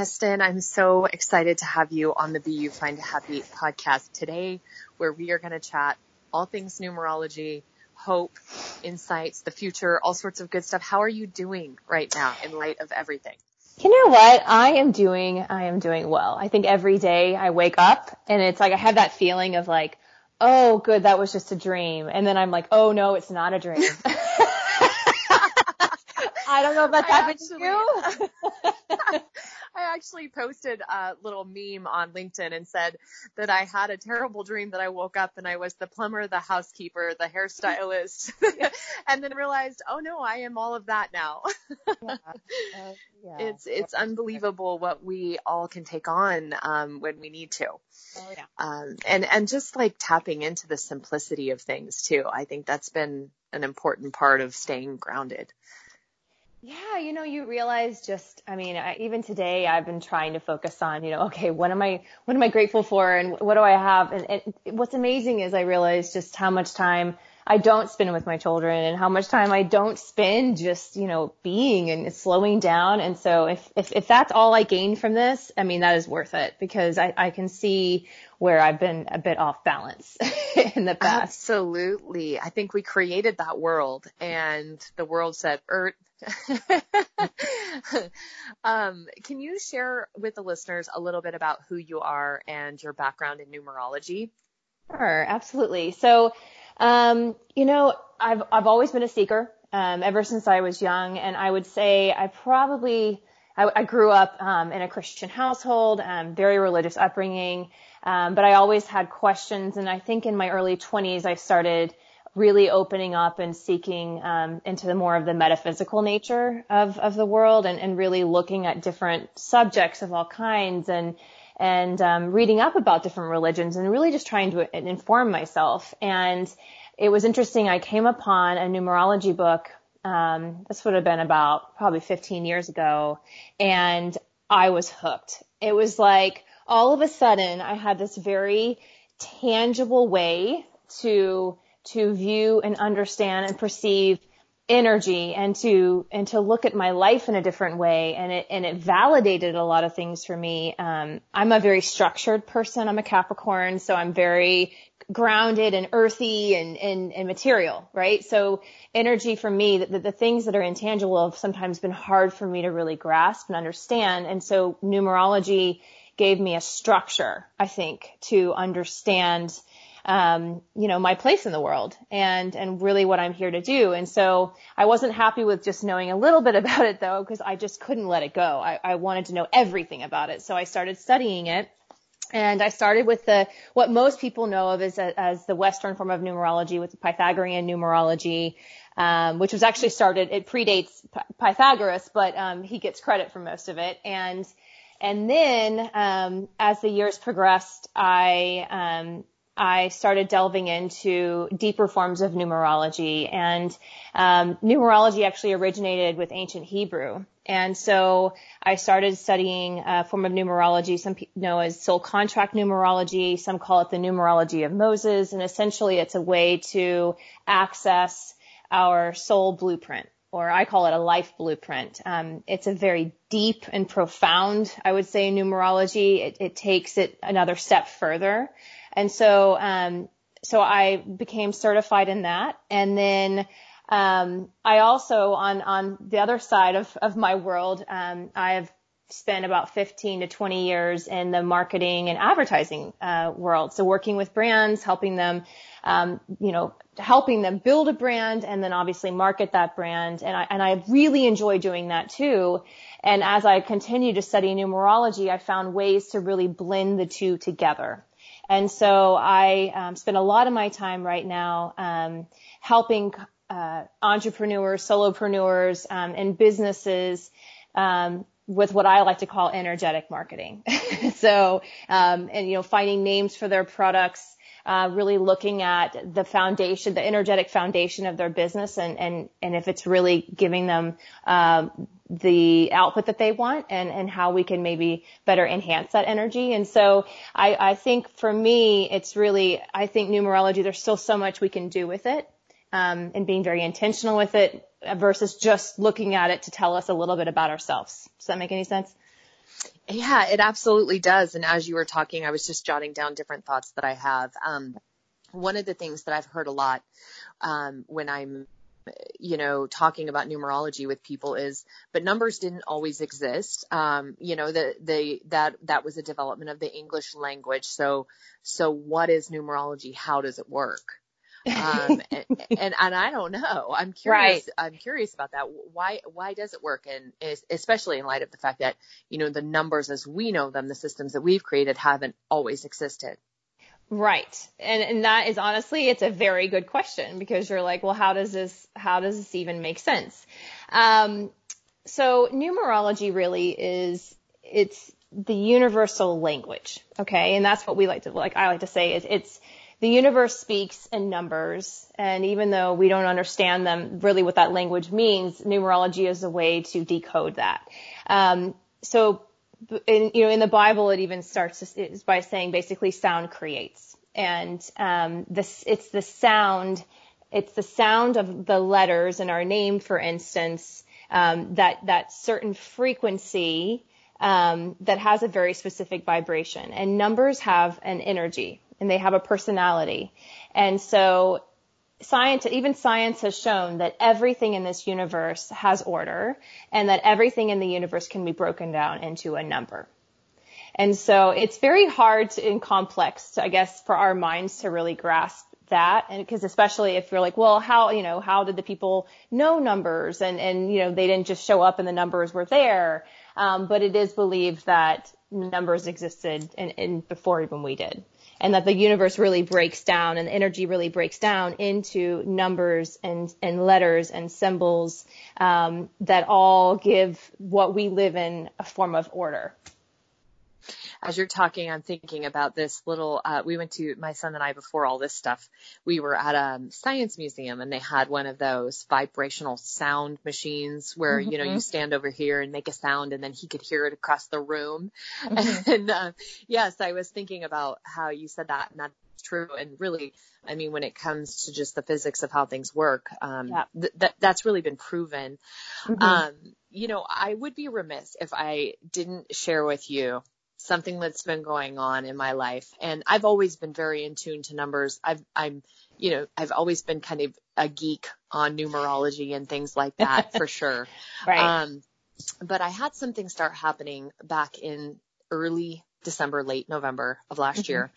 Aniston, I'm so excited to have you on the Be You Find a Happy podcast today, where we are going to chat all things numerology, hope, insights, the future, all sorts of good stuff. How are you doing right now in light of everything? You know what? I am doing, I am doing well. I think every day I wake up and it's like I have that feeling of like, oh, good, that was just a dream. And then I'm like, oh no, it's not a dream. I don't know if that's happened to you. I actually posted a little meme on LinkedIn and said that I had a terrible dream that I woke up and I was the plumber, the housekeeper, the hairstylist, and then realized, oh no, I am all of that now. yeah. Uh, yeah. It's it's unbelievable what we all can take on um, when we need to. Oh, yeah. um, and and just like tapping into the simplicity of things too. I think that's been an important part of staying grounded. Yeah, you know, you realize just, I mean, I, even today I've been trying to focus on, you know, okay, what am I, what am I grateful for and what do I have? And, and what's amazing is I realize just how much time I don't spend with my children and how much time I don't spend just, you know, being and slowing down. And so if, if, if that's all I gain from this, I mean, that is worth it because I, I can see where I've been a bit off balance in the past. Absolutely. I think we created that world and the world said, er, um, can you share with the listeners a little bit about who you are and your background in numerology? Sure, absolutely. So, um, you know, I've I've always been a seeker um, ever since I was young, and I would say I probably I, I grew up um, in a Christian household, um, very religious upbringing, um, but I always had questions, and I think in my early 20s I started really opening up and seeking um, into the more of the metaphysical nature of of the world and, and really looking at different subjects of all kinds. And and um, reading up about different religions and really just trying to inform myself. And it was interesting I came upon a numerology book um, this would have been about probably 15 years ago and I was hooked. It was like all of a sudden I had this very tangible way to to view and understand and perceive energy and to and to look at my life in a different way. And it and it validated a lot of things for me. Um, i'm a very structured person. I'm a capricorn so i'm very grounded and earthy and and, and material right? So energy for me the, the things that are intangible have sometimes been hard for me to really grasp and understand. And so numerology gave me a structure i think to understand um, you know, my place in the world and, and really what I'm here to do. And so I wasn't happy with just knowing a little bit about it though, because I just couldn't let it go. I, I wanted to know everything about it. So I started studying it. And I started with the what most people know of as, a, as the Western form of numerology, with the Pythagorean numerology, um, which was actually started. It predates Pythagoras, but um, he gets credit for most of it. And and then um, as the years progressed, I um, I started delving into deeper forms of numerology and um, numerology actually originated with ancient Hebrew. And so I started studying a form of numerology some people know as soul contract numerology. Some call it the numerology of Moses. And essentially it's a way to access our soul blueprint or I call it a life blueprint. Um, it's a very deep and profound, I would say, numerology. It, it takes it another step further. And so, um, so I became certified in that. And then, um, I also on, on the other side of, of my world, um, I have spent about 15 to 20 years in the marketing and advertising, uh, world. So working with brands, helping them, um, you know, helping them build a brand and then obviously market that brand. And I, and I really enjoy doing that too. And as I continue to study numerology, I found ways to really blend the two together. And so I um, spend a lot of my time right now um, helping uh, entrepreneurs, solopreneurs, um, and businesses um, with what I like to call energetic marketing. so, um, and you know, finding names for their products, uh, really looking at the foundation, the energetic foundation of their business, and and and if it's really giving them um, the output that they want, and and how we can maybe better enhance that energy. And so, I I think for me, it's really I think numerology. There's still so much we can do with it. Um, and being very intentional with it, versus just looking at it to tell us a little bit about ourselves. Does that make any sense? Yeah, it absolutely does. And as you were talking, I was just jotting down different thoughts that I have. Um, one of the things that I've heard a lot um, when I'm you know, talking about numerology with people is, but numbers didn't always exist. Um, you know, the, the, that, that was a development of the English language. So, so what is numerology? How does it work? Um, and, and, and I don't know. I'm curious. Right. I'm curious about that. Why why does it work? And especially in light of the fact that you know the numbers as we know them, the systems that we've created haven't always existed. Right. And and that is honestly it's a very good question because you're like, well, how does this how does this even make sense? Um, so numerology really is it's the universal language. Okay. And that's what we like to like I like to say is it's the universe speaks in numbers, and even though we don't understand them, really what that language means, numerology is a way to decode that. Um, so, in, you know, in the Bible, it even starts by saying basically sound creates, and um, this it's the sound, it's the sound of the letters in our name, for instance, um, that that certain frequency. Um, that has a very specific vibration, and numbers have an energy and they have a personality. And so science, even science has shown that everything in this universe has order and that everything in the universe can be broken down into a number. And so it's very hard to, and complex, to, I guess, for our minds to really grasp that. And because especially if you're like, well, how, you know, how did the people know numbers? And, and, you know, they didn't just show up and the numbers were there. Um, but it is believed that numbers existed in before even we did and that the universe really breaks down and energy really breaks down into numbers and, and letters and symbols um, that all give what we live in a form of order as you're talking, I'm thinking about this little, uh, we went to, my son and I, before all this stuff, we were at a science museum and they had one of those vibrational sound machines where, mm-hmm. you know, you mm-hmm. stand over here and make a sound and then he could hear it across the room. Mm-hmm. And, uh, yes, I was thinking about how you said that and that's true. And really, I mean, when it comes to just the physics of how things work, um, yeah. th- that, that's really been proven. Mm-hmm. Um, you know, I would be remiss if I didn't share with you something that's been going on in my life. And I've always been very in tune to numbers. I've, I'm, you know, I've always been kind of a geek on numerology and things like that for sure. Right. Um, but I had something start happening back in early December, late November of last mm-hmm. year.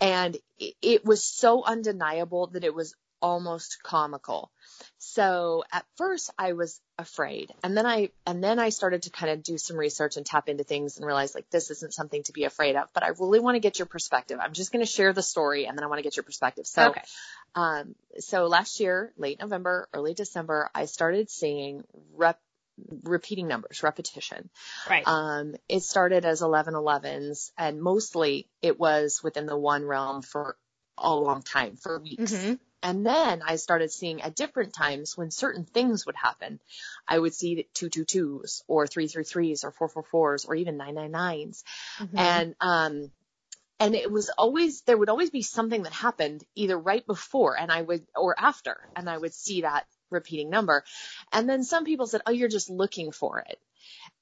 And it, it was so undeniable that it was almost comical. So at first I was afraid and then I, and then I started to kind of do some research and tap into things and realize like this isn't something to be afraid of, but I really want to get your perspective. I'm just going to share the story and then I want to get your perspective. So, okay. um, so last year, late November, early December, I started seeing rep, repeating numbers, repetition. Right. Um, it started as 1111s and mostly it was within the one realm for a long time, for weeks. Mm-hmm. And then I started seeing at different times when certain things would happen. I would see 222s or 333s or 444s or even 999s. Mm-hmm. And, um, and it was always, there would always be something that happened either right before and I would, or after, and I would see that repeating number. And then some people said, oh, you're just looking for it.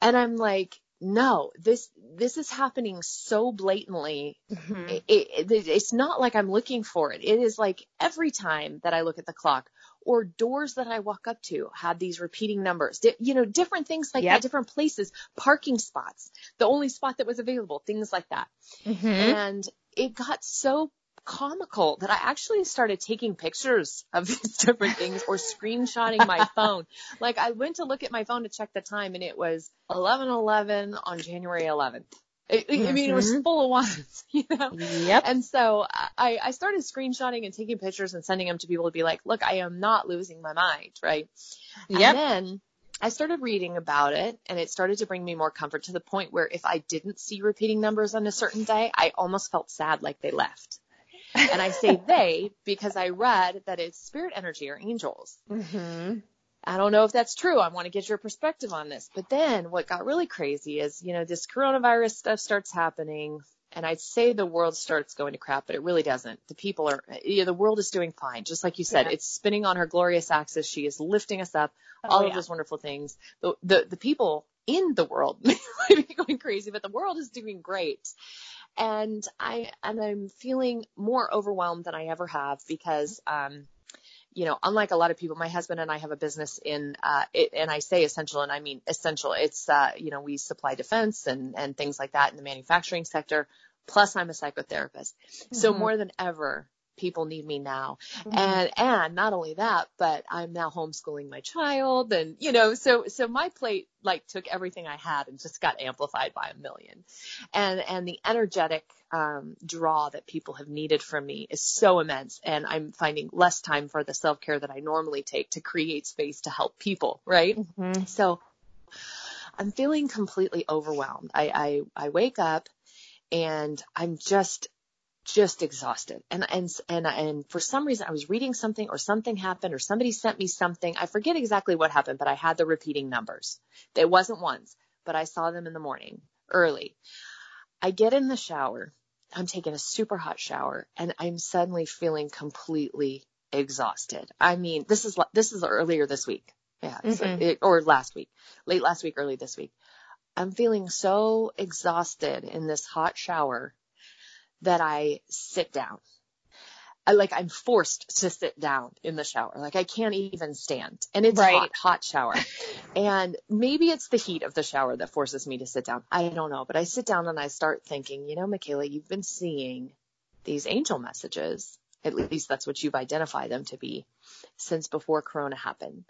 And I'm like, no, this this is happening so blatantly. Mm-hmm. It, it, it's not like I'm looking for it. It is like every time that I look at the clock or doors that I walk up to have these repeating numbers. Di- you know, different things like yep. that, different places, parking spots, the only spot that was available, things like that. Mm-hmm. And it got so comical that I actually started taking pictures of these different things or screenshotting my phone. Like I went to look at my phone to check the time and it was 11:11 on January 11th. I, mm-hmm. I, mean, it was mm-hmm. full of ones, you know? Yep. And so I, I started screenshotting and taking pictures and sending them to people to be like, look, I am not losing my mind, right? Yep. And then I started reading about it and it started to bring me more comfort to the point where if I didn't see repeating numbers on a certain day, I almost felt sad like they left. And I say they because I read that it's spirit energy or angels. Mm-hmm. I don't know if that's true. I want to get your perspective on this. But then what got really crazy is, you know, this coronavirus stuff starts happening and I'd say the world starts going to crap, but it really doesn't. The people are, you know, the world is doing fine. Just like you said, yeah. it's spinning on her glorious axis. She is lifting us up, oh, all yeah. of those wonderful things. The, the, the people in the world might be going crazy, but the world is doing great. And I, and I'm feeling more overwhelmed than I ever have because, um, you know, unlike a lot of people, my husband and I have a business in, uh, it, and I say essential and I mean essential. It's, uh, you know, we supply defense and, and things like that in the manufacturing sector. Plus I'm a psychotherapist. Mm-hmm. So more than ever, people need me now. Mm-hmm. And, and not only that, but I'm now homeschooling my child and, you know, so, so my plate like took everything I had and just got amplified by a million. And, and the energetic, um, draw that people have needed from me is so immense. And I'm finding less time for the self care that I normally take to create space to help people. Right. Mm-hmm. So I'm feeling completely overwhelmed. I, I, I wake up and I'm just just exhausted. And, and, and, and for some reason I was reading something or something happened or somebody sent me something. I forget exactly what happened, but I had the repeating numbers. It wasn't once, but I saw them in the morning early. I get in the shower. I'm taking a super hot shower and I'm suddenly feeling completely exhausted. I mean, this is, this is earlier this week. Yeah. Mm-hmm. it, or last week, late last week, early this week. I'm feeling so exhausted in this hot shower that I sit down. I like I'm forced to sit down in the shower. Like I can't even stand. And it's right. hot, hot shower. and maybe it's the heat of the shower that forces me to sit down. I don't know, but I sit down and I start thinking, you know, Michaela, you've been seeing these angel messages. At least that's what you've identified them to be since before Corona happened.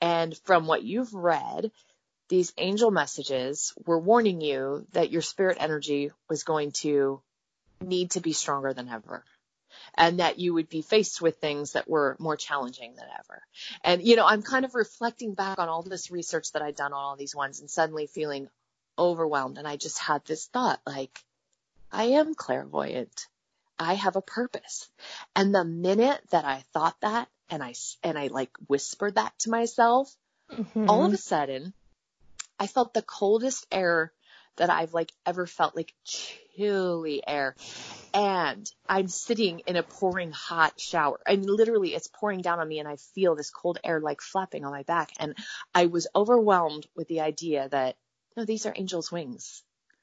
And from what you've read, these angel messages were warning you that your spirit energy was going to need to be stronger than ever and that you would be faced with things that were more challenging than ever. And, you know, I'm kind of reflecting back on all this research that I'd done on all these ones and suddenly feeling overwhelmed. And I just had this thought like, I am clairvoyant. I have a purpose. And the minute that I thought that and I, and I like whispered that to myself, mm-hmm. all of a sudden I felt the coldest air that I've like ever felt like chilly air. And I'm sitting in a pouring hot shower. and literally it's pouring down on me and I feel this cold air like flapping on my back. And I was overwhelmed with the idea that no, these are angels' wings.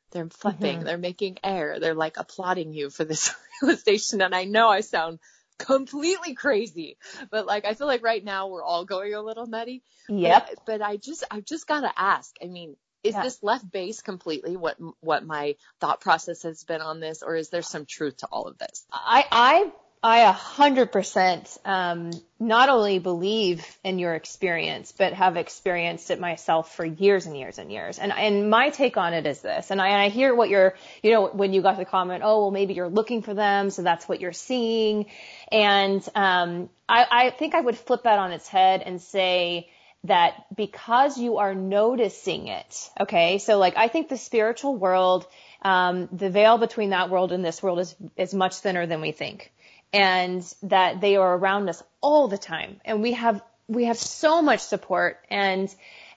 They're flapping. Mm-hmm. They're making air. They're like applauding you for this realization. And I know I sound completely crazy, but like I feel like right now we're all going a little nutty. Yep. But, but I just, I've just got to ask. I mean, is yeah. this left base completely what what my thought process has been on this or is there some truth to all of this i i I a hundred percent um, not only believe in your experience, but have experienced it myself for years and years and years. And and my take on it is this. And I, and I hear what you're, you know, when you got the comment, oh well, maybe you're looking for them, so that's what you're seeing. And um, I, I think I would flip that on its head and say, that because you are noticing it, okay, so like I think the spiritual world, um, the veil between that world and this world is is much thinner than we think, and that they are around us all the time, and we have we have so much support, and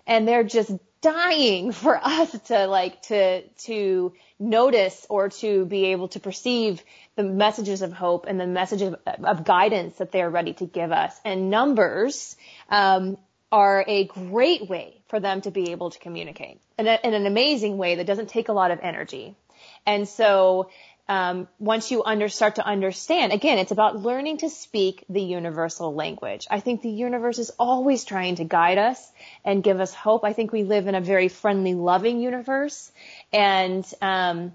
and they're just dying for us to like to to notice or to be able to perceive the messages of hope and the messages of, of guidance that they are ready to give us. And numbers um, are a great way for them to be able to communicate in, a, in an amazing way that doesn't take a lot of energy. And so um, once you under, start to understand, again, it's about learning to speak the universal language. I think the universe is always trying to guide us and give us hope. I think we live in a very friendly, loving universe, and um,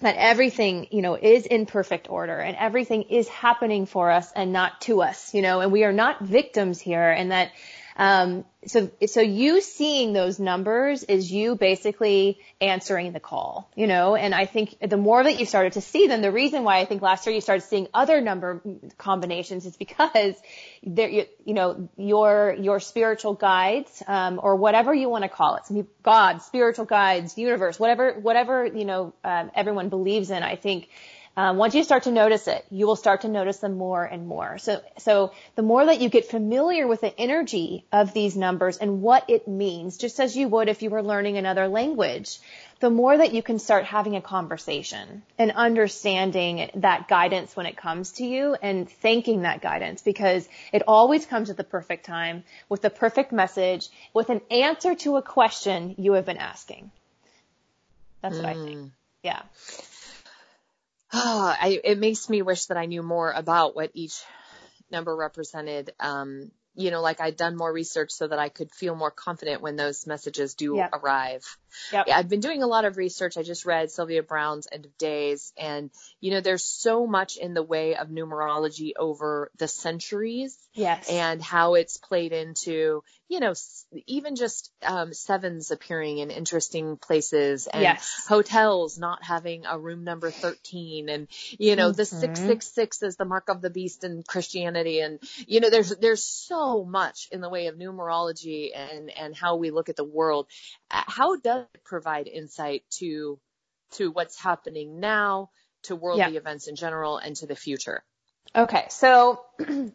that everything, you know, is in perfect order and everything is happening for us and not to us, you know, and we are not victims here, and that Um, so, so you seeing those numbers is you basically answering the call, you know, and I think the more that you started to see them, the reason why I think last year you started seeing other number combinations is because there, you, you know, your, your spiritual guides, um, or whatever you want to call it, God, spiritual guides, universe, whatever, whatever, you know, um, everyone believes in, I think, um, once you start to notice it, you will start to notice them more and more. So, so the more that you get familiar with the energy of these numbers and what it means, just as you would if you were learning another language, the more that you can start having a conversation and understanding that guidance when it comes to you and thanking that guidance because it always comes at the perfect time with the perfect message with an answer to a question you have been asking. That's what mm. I think. Mm. Yeah oh, I, it makes me wish that I knew more about what each number represented. Um, you know, like I'd done more research so that I could feel more confident when those messages do yep. arrive. Yep. Yeah, I've been doing a lot of research. I just read Sylvia Browne's End of Days and, you know, there's so much in the way of numerology over the centuries. Yes. And how it's played into, you know, even just um, sevens appearing in interesting places and yes. hotels not having a room number 13 and, you know, mm-hmm. the 666 is the mark of the beast in Christianity. And, you know, there's, there's so much in the way of numerology and, and how we look at the world. How does it provide insight to, to what's happening now, to worldly yeah. events in general and to the future? Okay. So,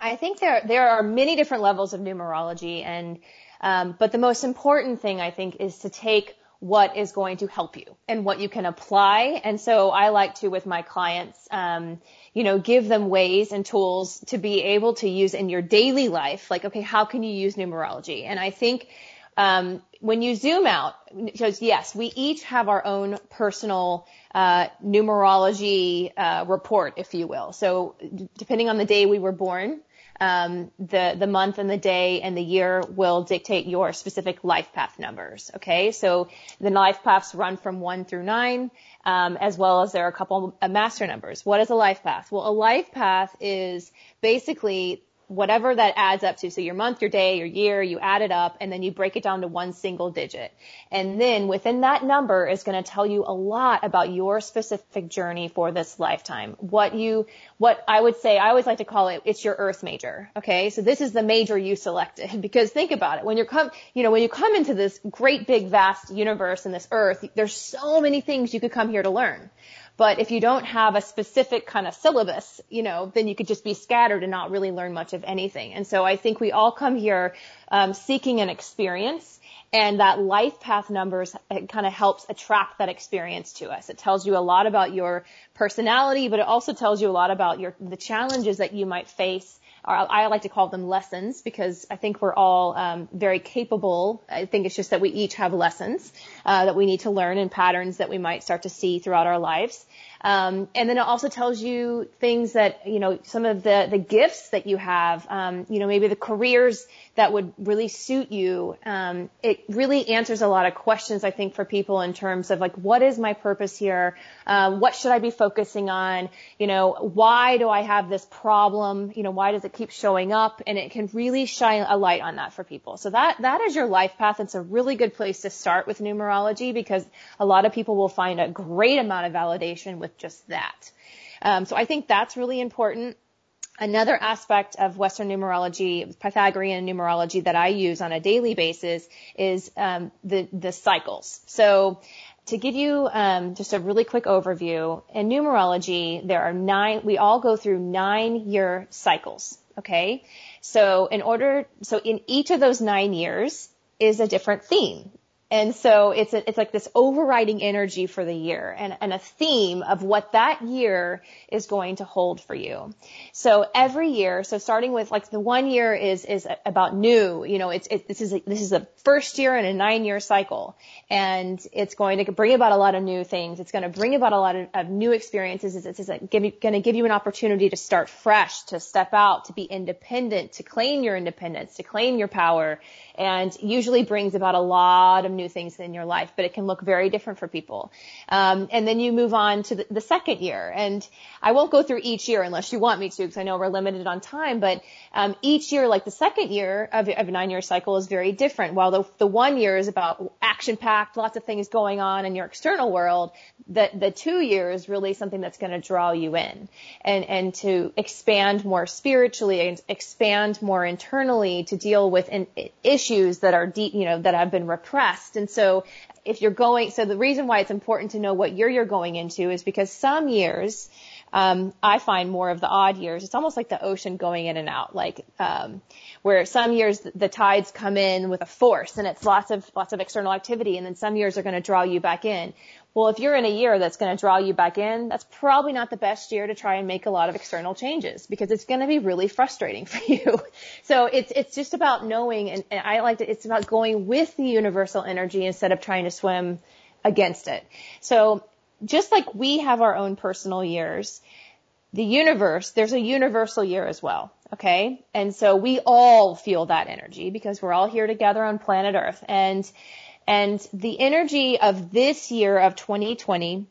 I think there there are many different levels of numerology, and um, but the most important thing I think is to take what is going to help you and what you can apply. And so I like to, with my clients, um, you know, give them ways and tools to be able to use in your daily life. Like, okay, how can you use numerology? And I think um, when you zoom out, because yes, we each have our own personal uh, numerology uh, report, if you will. So depending on the day we were born, um, the the month and the day and the year will dictate your specific life path numbers. Okay, so the life paths run from one through nine, um, as well as there are a couple of master numbers. What is a life path? Well, a life path is basically whatever that adds up to. So your month, your day, your year, you add it up and then you break it down to one single digit. And then within that number is going to tell you a lot about your specific journey for this lifetime. What you, what I would say, I always like to call it, it's your earth major. Okay. So this is the major you selected because think about it. When you're come, you know, when you come into this great big vast universe and this earth, there's so many things you could come here to learn. But if you don't have a specific kind of syllabus, you know, then you could just be scattered and not really learn much of anything. And so I think we all come here um, seeking an experience. And that life path numbers kind of helps attract that experience to us. It tells you a lot about your personality, but it also tells you a lot about your the challenges that you might face I like to call them lessons because I think we're all um, very capable. I think it's just that we each have lessons uh, that we need to learn and patterns that we might start to see throughout our lives. Um, and then it also tells you things that, you know, some of the, the gifts that you have, um, you know, maybe the careers that would really suit you. Um, it really answers a lot of questions, I think, for people in terms of like, what is my purpose here? Uh, what should I be focusing on? You know, why do I have this problem? You know, why does it keep showing up? And it can really shine a light on that for people. So that, that is your life path. It's a really good place to start with numerology because a lot of people will find a great amount of validation with just that. Um, so I think that's really important. Another aspect of Western numerology, Pythagorean numerology that I use on a daily basis is um, the the cycles. So to give you um, just a really quick overview, in numerology there are nine. We all go through nine year cycles. Okay, so in order, so in each of those nine years is a different theme. And so it's a, it's like this overriding energy for the year and, and a theme of what that year is going to hold for you. So every year, so starting with like the one year is is about new, you know, it's it, this is a, this is a first year in a nine year cycle, and it's going to bring about a lot of new things. It's going to bring about a lot of, of new experiences. It's, it's, it's going to give you an opportunity to start fresh, to step out, to be independent, to claim your independence, to claim your power, and usually brings about a lot of new things in your life, but it can look very different for people. Um, and then you move on to the, the, second year. And I won't go through each year unless you want me to, because I know we're limited on time. But um, each year, like the second year of, of a nine-year cycle, is very different. While the, the one year is about action-packed, lots of things going on in your external world, the the two years really something that's going to draw you in, and and to expand more spiritually and expand more internally to deal with in, issues that are deep, you know, that have been repressed. And so if you're going, so the reason why it's important to know what year you're going into is because some years, um, I find more of the odd years. It's almost like the ocean going in and out, like um, where some years the tides come in with a force and it's lots of lots of external activity, and then some years are going to draw you back in. Well, if you're in a year that's going to draw you back in, that's probably not the best year to try and make a lot of external changes because it's going to be really frustrating for you. So it's it's just about knowing, and, and I like to. It's about going with the universal energy instead of trying to swim against it. So just like we have our own personal years, the universe, there's a universal year as well. Okay. And so we all feel that energy because we're all here together on planet earth. And, and the energy of this year of 2020,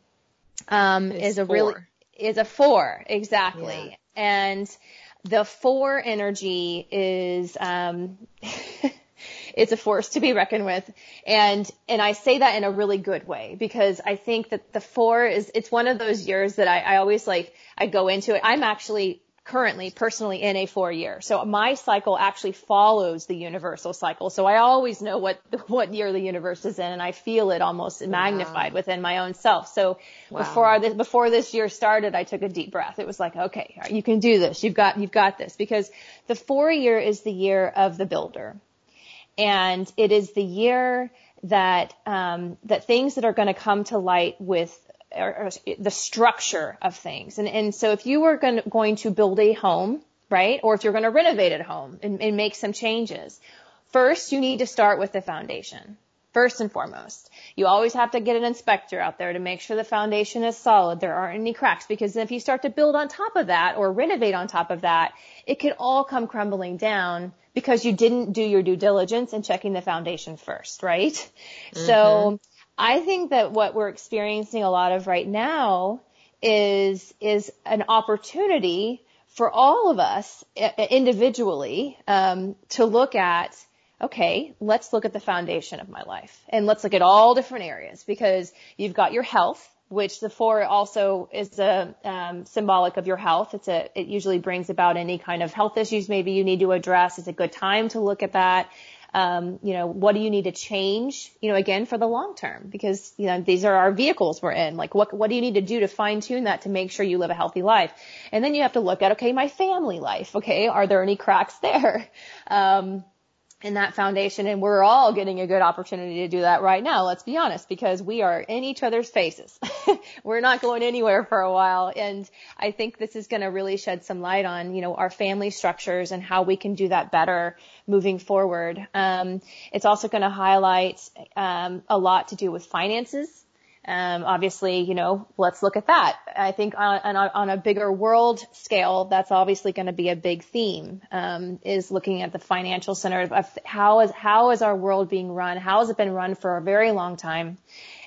um, is a four. really, is a four. Exactly. Yeah. And the four energy is, um, it's a force to be reckoned with. And, and I say that in a really good way because I think that the four is, it's one of those years that I, I always like, I go into it. I'm actually currently personally in a four year. So my cycle actually follows the universal cycle. So I always know what, what year the universe is in and I feel it almost magnified wow. within my own self. So wow. before this, before this year started, I took a deep breath. It was like, okay, you can do this. You've got, you've got this because the four year is the year of the builder and it is the year that um, that things that are going to come to light with or, or the structure of things. And and so if you were going to, going to build a home, right, or if you're going to renovate a home and, and make some changes, first you need to start with the foundation. First and foremost, you always have to get an inspector out there to make sure the foundation is solid. There aren't any cracks because if you start to build on top of that or renovate on top of that, it could all come crumbling down because you didn't do your due diligence in checking the foundation first, right? Mm-hmm. So I think that what we're experiencing a lot of right now is, is an opportunity for all of us individually, um, to look at, okay, let's look at the foundation of my life and let's look at all different areas because you've got your health, which the four also is a um, symbolic of your health. It's a it usually brings about any kind of health issues maybe you need to address. It's a good time to look at that. Um, you know, what do you need to change? You know, again for the long term because you know these are our vehicles we're in. Like what what do you need to do to fine tune that to make sure you live a healthy life? And then you have to look at okay, my family life. Okay, are there any cracks there? Um, in that foundation and we're all getting a good opportunity to do that right now let's be honest because we are in each other's faces. We're not going anywhere for a while and i think this is going to really shed some light on you know our family structures and how we can do that better moving forward. Um, it's also going to highlight um, a lot to do with finances um, obviously, you know, let's look at that. I think on, on, on a bigger world scale, that's obviously going to be a big theme. Um, is looking at the financial center of how is how is our world being run? How has it been run for a very long time?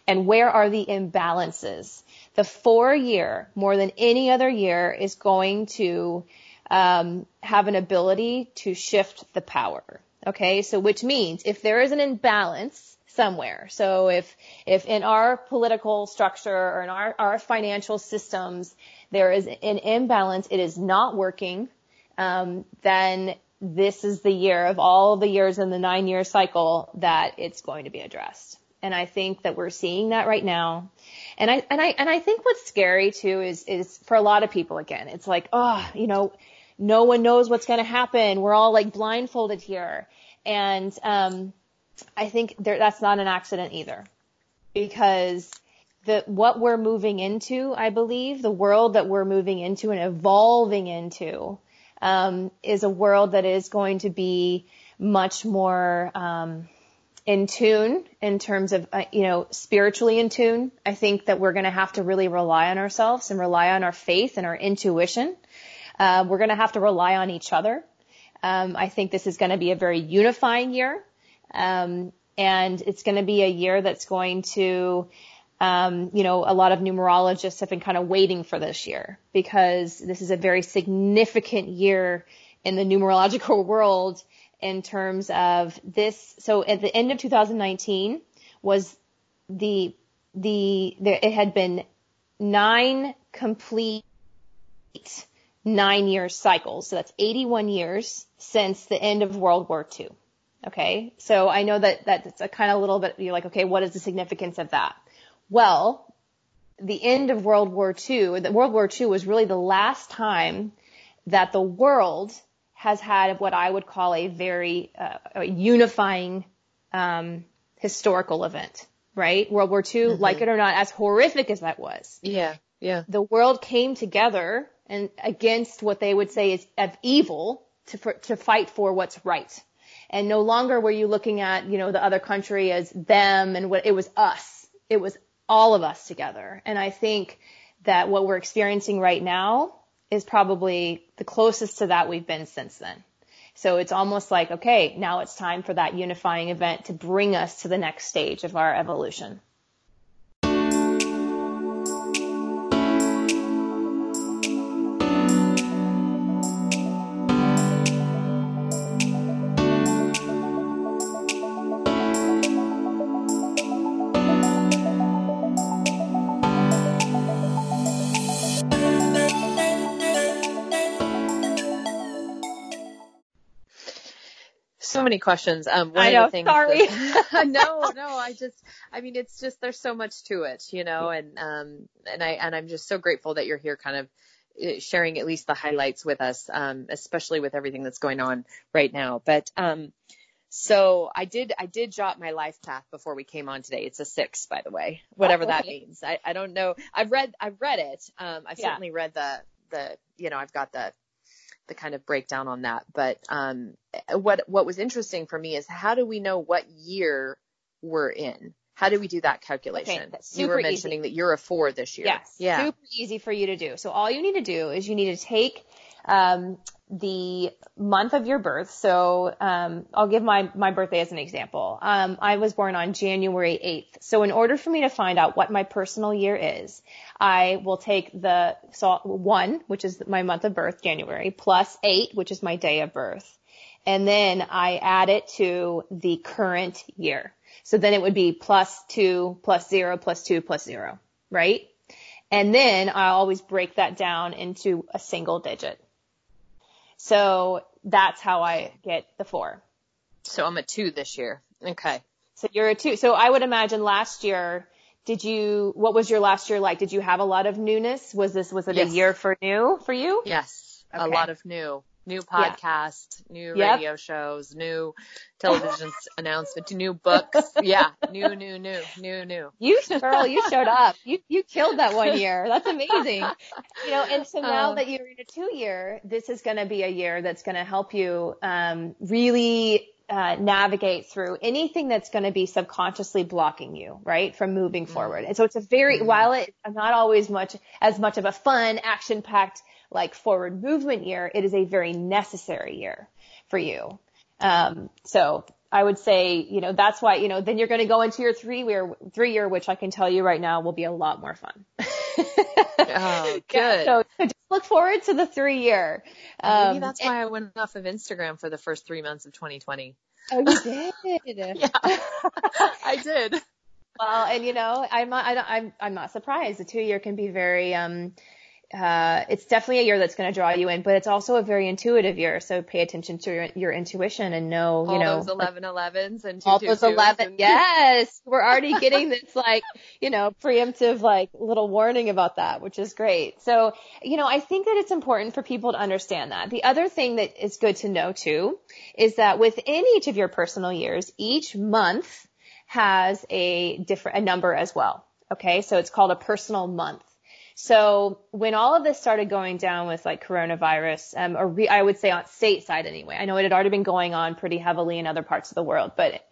And where are the imbalances? The four year, more than any other year, is going to um, have an ability to shift the power. Okay, so which means if there is an imbalance somewhere. So if, if in our political structure or in our, our financial systems there is an imbalance, it is not working, um, then this is the year of all the years in the nine year cycle that it's going to be addressed. And I think that we're seeing that right now. And I, and I, and I think what's scary too is, is for a lot of people again, it's like, oh, you know, no one knows what's going to happen. We're all like blindfolded here. And, um, I think there, that's not an accident either, because the what we're moving into, I believe, the world that we're moving into and evolving into, um, is a world that is going to be much more um, in tune in terms of uh, you know spiritually in tune. I think that we're going to have to really rely on ourselves and rely on our faith and our intuition. Uh, we're going to have to rely on each other. Um, I think this is going to be a very unifying year. Um, and it's going to be a year that's going to, um, you know, a lot of numerologists have been kind of waiting for this year because this is a very significant year in the numerological world in terms of this. So at the end of 2019 was the, the, it had been nine complete nine year cycles. So that's 81 years since the end of World War II. Okay. So I know that that's a kind of little bit, you're like, okay, what is the significance of that? Well, the end of World War II, the World War II was really the last time that the world has had what I would call a very uh, a unifying um, historical event, right? World War II, mm-hmm. like it or not, as horrific as that was. Yeah, yeah. The world came together and against what they would say is of evil to for, to fight for what's right. And no longer were you looking at, you know, the other country as them and what it was us. It was all of us together. And I think that what we're experiencing right now is probably the closest to that we've been since then. So it's almost like, okay, now it's time for that unifying event to bring us to the next stage of our evolution. Many questions. Um, one I know. Of the things sorry. That, no, no. I just, I mean, it's just there's so much to it, you know, and um, and I and I'm just so grateful that you're here, kind of uh, sharing at least the highlights with us, um, especially with everything that's going on right now. But um, so I did, I did jot my life path before we came on today. It's a six, by the way, whatever okay. that means. I, I don't know. I've read, I've read it. Um, I've yeah. certainly read the, the, you know, I've got the the kind of breakdown on that. But um, what what was interesting for me is how do we know what year we're in? How do we do that calculation? Okay, you were mentioning easy. that you're a four this year. Yes. Yeah. Super easy for you to do. So all you need to do is you need to take um, the month of your birth. So um, I'll give my my birthday as an example. Um, I was born on January 8th. So in order for me to find out what my personal year is, I will take the so one, which is my month of birth, January, plus eight, which is my day of birth, and then I add it to the current year. So then it would be plus two, plus zero, plus two, plus zero, right? And then I always break that down into a single digit. So that's how I get the four. So I'm a two this year. Okay. So you're a two. So I would imagine last year, did you, what was your last year like? Did you have a lot of newness? Was this, was it yes. a year for new for you? Yes. Okay. A lot of new new podcast, yeah. new yep. radio shows, new television announcement, new books. Yeah, new, new, new, new, new. You girl, you showed up. You you killed that one year. That's amazing. You know, and so now um, that you're in a two year, this is going to be a year that's going to help you um, really uh, navigate through anything that's going to be subconsciously blocking you, right, from moving mm-hmm. forward. And so it's a very, mm-hmm. while it's not always much as much of a fun, action-packed like forward movement year, it is a very necessary year for you. Um, so I would say, you know, that's why, you know, then you're going to go into your three year, three year, which I can tell you right now will be a lot more fun. oh, good. Yeah, so, so, just look forward to the three year. Um, Maybe that's why I went off of Instagram for the first three months of 2020. Oh, you did? yeah, I did. Well, and you know, I'm not, I don't, I'm, I'm not surprised. The two year can be very, um, uh, it's definitely a year that's going to draw you in, but it's also a very intuitive year. So pay attention to your, your intuition and know, all you know, those 11 11s and all those 11. And... Yes. We're already getting this like, you know, preemptive like little warning about that, which is great. So, you know, I think that it's important for people to understand that. The other thing that is good to know too is that within each of your personal years, each month has a different, a number as well. Okay. So it's called a personal month. So when all of this started going down with like coronavirus, um, or re- I would say on stateside anyway, I know it had already been going on pretty heavily in other parts of the world, but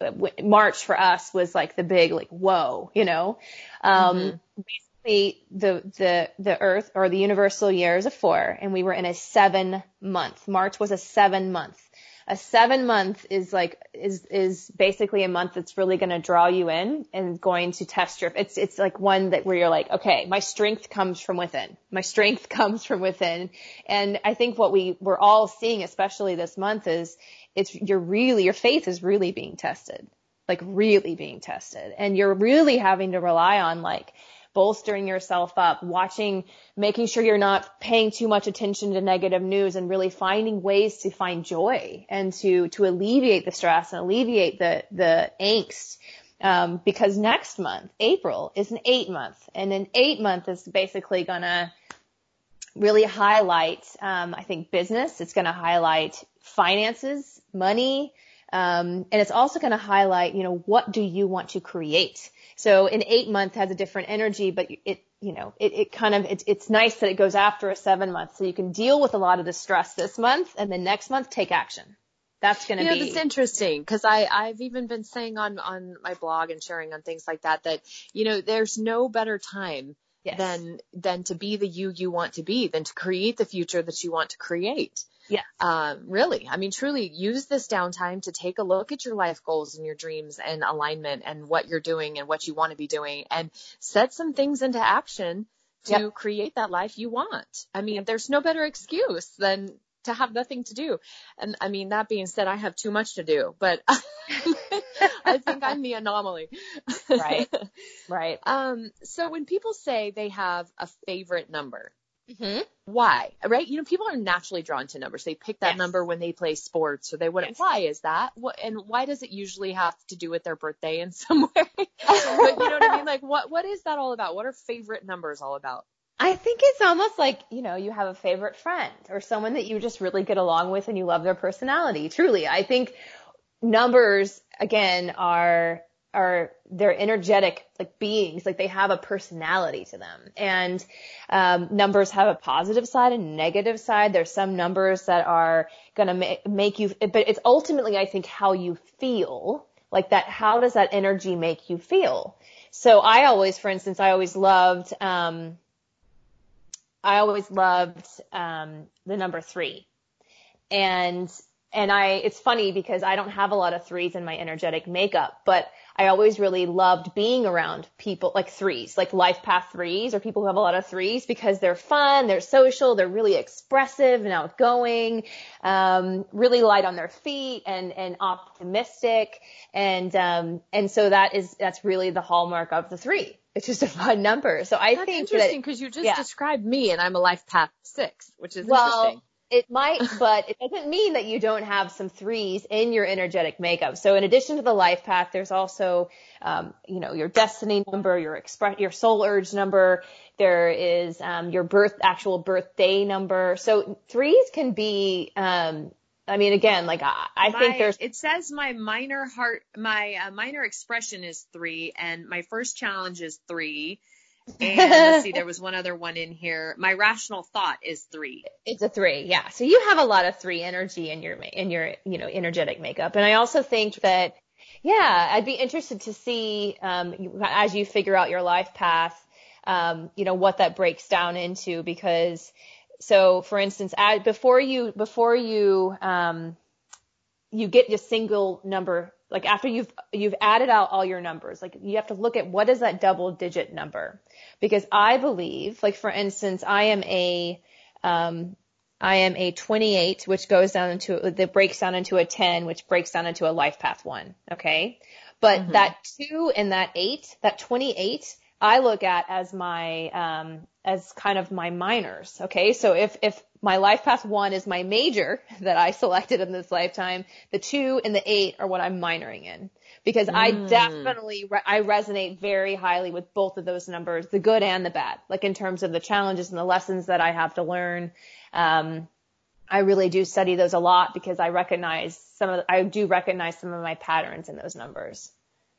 March for us was like the big, like, whoa, you know, um, mm-hmm. basically the, the, the earth or the universal year is a four and we were in a seven month. March was a seven month. A seven month is like is is basically a month that's really going to draw you in and going to test your it's it's like one that where you're like okay my strength comes from within. My strength comes from within. And i think what we we're all seeing especially this month is it's you're really your faith is really being tested. Like really being tested. And you're really having to rely on like bolstering yourself up, watching, making sure you're not paying too much attention to negative news and really finding ways to find joy and to, to alleviate the stress and alleviate the, the angst. Um, because next month, April, is an eight month and an eight month is basically gonna really highlight, um, I think business. It's gonna highlight finances, money, um, and it's also going to highlight, you know, what do you want to create? So an eight month has a different energy, but it, you know, it, it kind of, it's, it's nice that it goes after a seven month. So you can deal with a lot of the stress this month and then next month take action. That's going to you know, be. that's interesting because I, I've even been saying on, on my blog and sharing on things like that, that, you know, there's no better time yes. than, than to be the you you want to be, than to create the future that you want to create. Yeah. Um, really. I mean, truly use this downtime to take a look at your life goals and your dreams and alignment and what you're doing and what you want to be doing and set some things into action to yep. create that life you want. I mean, there's no better excuse than to have nothing to do. And I mean, that being said, I have too much to do, but I think I'm the anomaly. right. Right. Um, so when people say they have a favorite number, Mm-hmm. Why? Right? You know, people are naturally drawn to numbers. They pick that yes. number when they play sports or they wouldn't. Yes. Why is that? What, and why does it usually have to do with their birthday in some way? but you know what I mean? Like, what, what is that all about? What are favorite numbers all about? I think it's almost like, you know, you have a favorite friend or someone that you just really get along with and you love their personality. Truly. I think numbers, again, are are they're energetic like beings like they have a personality to them. And um, numbers have a positive side and negative side. There's some numbers that are going to ma- make you but it's ultimately i think how you feel. Like that how does that energy make you feel? So i always for instance i always loved um, i always loved um, the number three. And and I, it's funny because I don't have a lot of threes in my energetic makeup, but I always really loved being around people like threes, like life path threes or people who have a lot of threes because they're fun, they're social, they're really expressive and outgoing, um, really light on their feet and, and optimistic. And, um, and so that is, that's really the hallmark of the three. It's just a fun number. So I that's think interesting because you just yeah. described me and I'm a life path six, which is well, interesting. It might, but it doesn't mean that you don't have some threes in your energetic makeup. So in addition to the life path, there's also, um, you know, your destiny number, your express, your soul urge number. There is um, your birth, actual birthday number. So threes can be, um, I mean, again, like I, I my, think there's. It says my minor heart, my uh, minor expression is three, and my first challenge is three and let's see, there was one other one in here. My rational thought is three. It's a three, yeah. So you have a lot of three energy in your in your you know energetic makeup, and I also think that yeah, I'd be interested to see um, as you figure out your life path, um, you know what that breaks down into because so for instance, before you before you um, you get your single number like after you've you've added out all your numbers like you have to look at what is that double digit number because i believe like for instance i am a um i am a 28 which goes down into that breaks down into a 10 which breaks down into a life path 1 okay but mm-hmm. that 2 and that 8 that 28 I look at as my um, as kind of my minors. Okay, so if if my life path one is my major that I selected in this lifetime, the two and the eight are what I'm minoring in because mm. I definitely re- I resonate very highly with both of those numbers, the good and the bad. Like in terms of the challenges and the lessons that I have to learn. Um, I really do study those a lot because I recognize some of the, I do recognize some of my patterns in those numbers.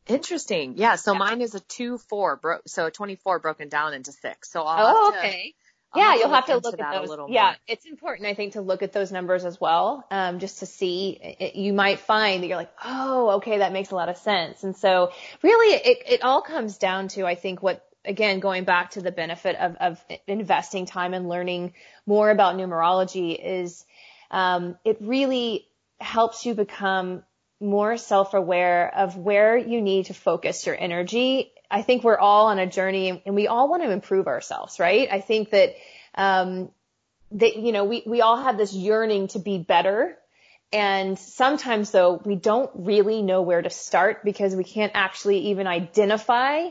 Interesting. Yeah. So yeah. mine is a two four bro. So a 24 broken down into six. So I'll oh, okay. To, yeah, you'll have to look at those. Yeah, more. it's important, I think, to look at those numbers as well, um, just to see. It, you might find that you're like, oh, okay, that makes a lot of sense. And so, really, it it all comes down to, I think, what again, going back to the benefit of of investing time and learning more about numerology is, um, it really helps you become more self-aware of where you need to focus your energy. I think we're all on a journey and we all want to improve ourselves, right? I think that, um, that, you know, we, we all have this yearning to be better. And sometimes though, we don't really know where to start because we can't actually even identify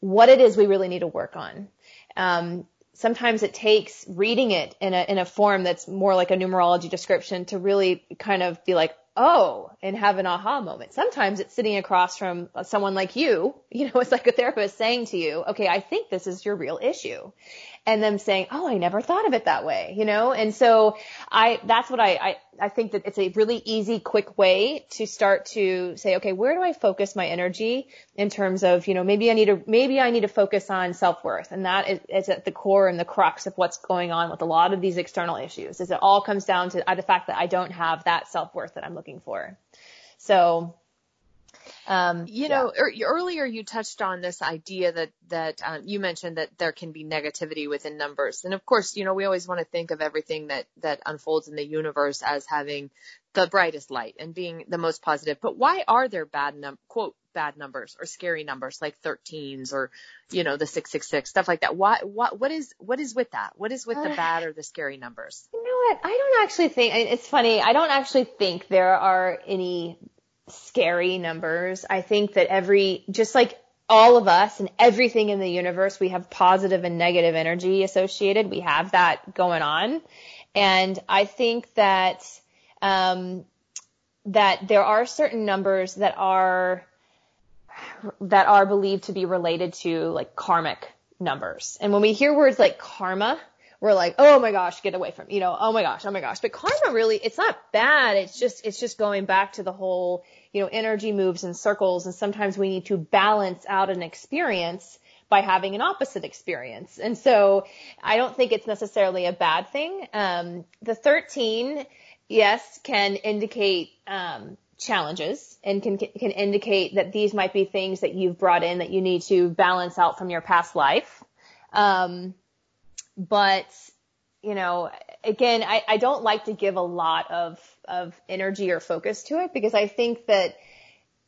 what it is we really need to work on. Um, sometimes it takes reading it in a, in a form that's more like a numerology description to really kind of be like, oh, and have an aha moment. Sometimes it's sitting across from someone like you, you know, a psychotherapist saying to you, okay, I think this is your real issue and them saying, "Oh, I never thought of it that way," you know. And so I that's what I I, I think that it's a really easy, quick way to start to say, okay, where do I focus my energy in terms of you know maybe I need to maybe I need to focus on self worth, and that is, is at the core and the crux of what's going on with a lot of these external issues. Is it all comes down to uh, the fact that I don't have that self worth that I'm looking for. So um, you know, er, earlier you touched on this idea that that um, you mentioned that there can be negativity within numbers, and of course, you know, we always want to think of everything that that unfolds in the universe as having the brightest light and being the most positive. But why are there bad num quote bad numbers or scary numbers like 13s or you know the 666 stuff like that? Why what what is what is with that? What is with the bad or the scary numbers? You know what? I don't actually think it's funny. I don't actually think there are any scary numbers. I think that every, just like all of us and everything in the universe, we have positive and negative energy associated. We have that going on. And I think that, um, that there are certain numbers that are, that are believed to be related to like karmic numbers. And when we hear words like karma, we're like, oh my gosh, get away from, you know, oh my gosh, oh my gosh. But karma really, it's not bad. It's just, it's just going back to the whole, you know, energy moves in circles. And sometimes we need to balance out an experience by having an opposite experience. And so I don't think it's necessarily a bad thing. Um, the 13, yes, can indicate, um, challenges and can can indicate that these might be things that you've brought in that you need to balance out from your past life. Um, but you know, again, I, I don't like to give a lot of of energy or focus to it because I think that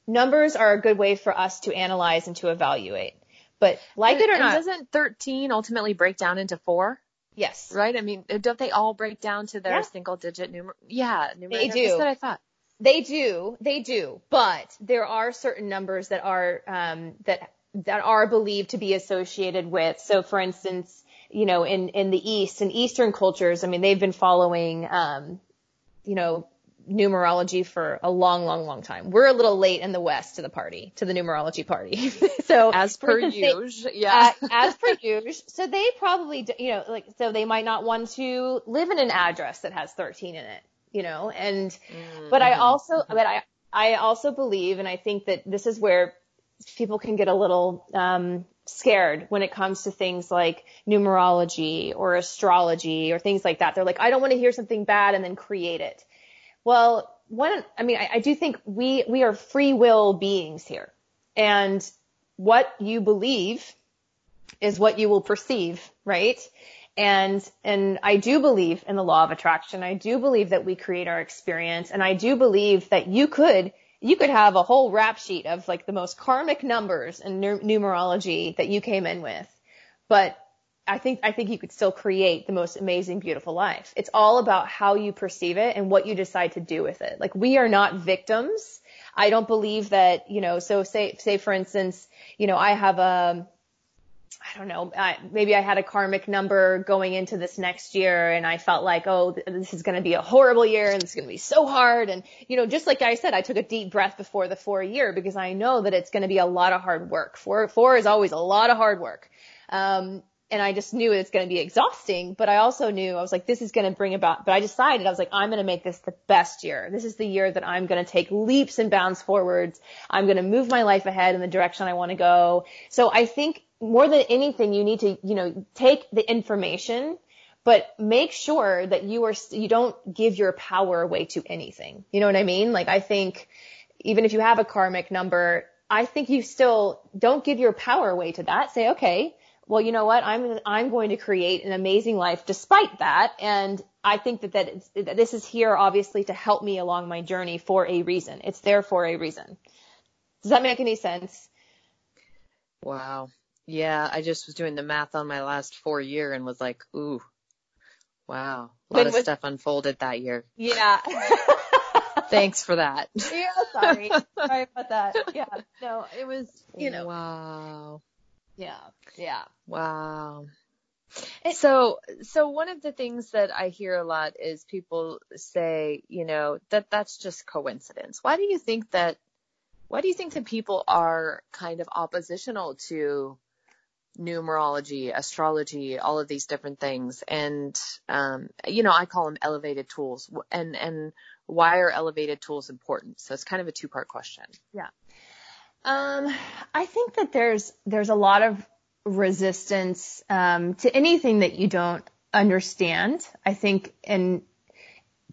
numbers are a good way for us to analyze and to evaluate. But like and, it or not, doesn't 13 ultimately break down into four? Yes. Right? I mean, don't they all break down to their yeah. single digit number? Yeah, numerator. They do. That's what I thought. They do. They do. But there are certain numbers that are, um, that, that are believed to be associated with. So for instance, you know, in, in the East and Eastern cultures, I mean, they've been following, um, you know, numerology for a long, long, long time. We're a little late in the West to the party, to the numerology party. so as per usual, yeah, uh, as per usual. So they probably, you know, like, so they might not want to live in an address that has 13 in it, you know, and, mm-hmm. but I also, mm-hmm. but I, I also believe, and I think that this is where people can get a little, um, scared when it comes to things like numerology or astrology or things like that. They're like, I don't want to hear something bad and then create it. Well, one, I mean, I, I do think we, we are free will beings here and what you believe is what you will perceive, right? And, and I do believe in the law of attraction. I do believe that we create our experience and I do believe that you could you could have a whole rap sheet of like the most karmic numbers and numerology that you came in with. But I think, I think you could still create the most amazing, beautiful life. It's all about how you perceive it and what you decide to do with it. Like we are not victims. I don't believe that, you know, so say, say for instance, you know, I have a, I don't know, I, maybe I had a karmic number going into this next year and I felt like, oh, this is going to be a horrible year and it's going to be so hard. And, you know, just like I said, I took a deep breath before the four year because I know that it's going to be a lot of hard work. Four, four is always a lot of hard work. Um, and I just knew it's going to be exhausting, but I also knew I was like, this is going to bring about, but I decided I was like, I'm going to make this the best year. This is the year that I'm going to take leaps and bounds forwards. I'm going to move my life ahead in the direction I want to go. So I think more than anything, you need to, you know, take the information, but make sure that you are, you don't give your power away to anything. You know what I mean? Like I think even if you have a karmic number, I think you still don't give your power away to that. Say, okay, well, you know what? I'm, I'm going to create an amazing life despite that. And I think that, that, that this is here obviously to help me along my journey for a reason. It's there for a reason. Does that make any sense? Wow. Yeah, I just was doing the math on my last four year and was like, ooh, wow, a lot when of was, stuff unfolded that year. Yeah. Thanks for that. Yeah, sorry. sorry about that. Yeah. No, it was, you know. Wow. Yeah. Yeah. Wow. So, so one of the things that I hear a lot is people say, you know, that that's just coincidence. Why do you think that, why do you think that people are kind of oppositional to numerology, astrology, all of these different things? And, um, you know, I call them elevated tools and, and why are elevated tools important? So it's kind of a two part question. Yeah. Um, I think that there's, there's a lot of resistance um, to anything that you don't understand. I think and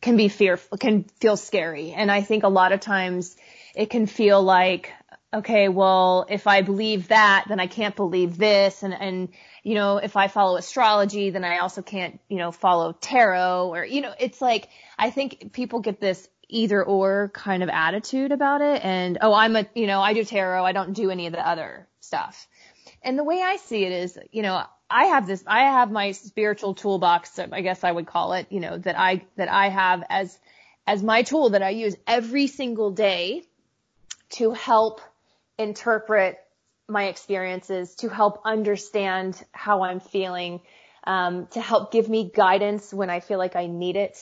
can be fearful, can feel scary, and I think a lot of times it can feel like okay, well, if I believe that, then I can't believe this. And, and, you know, if I follow astrology, then I also can't, you know, follow tarot or, you know, it's like, I think people get this either or kind of attitude about it. And, oh, I'm a, you know, I do tarot. I don't do any of the other stuff. And the way I see it is, you know, I have this, I have my spiritual toolbox, I guess I would call it, you know, that I, that I have as, as my tool that I use every single day to help interpret my experiences, to help understand how I'm feeling, um, to help give me guidance when I feel like I need it.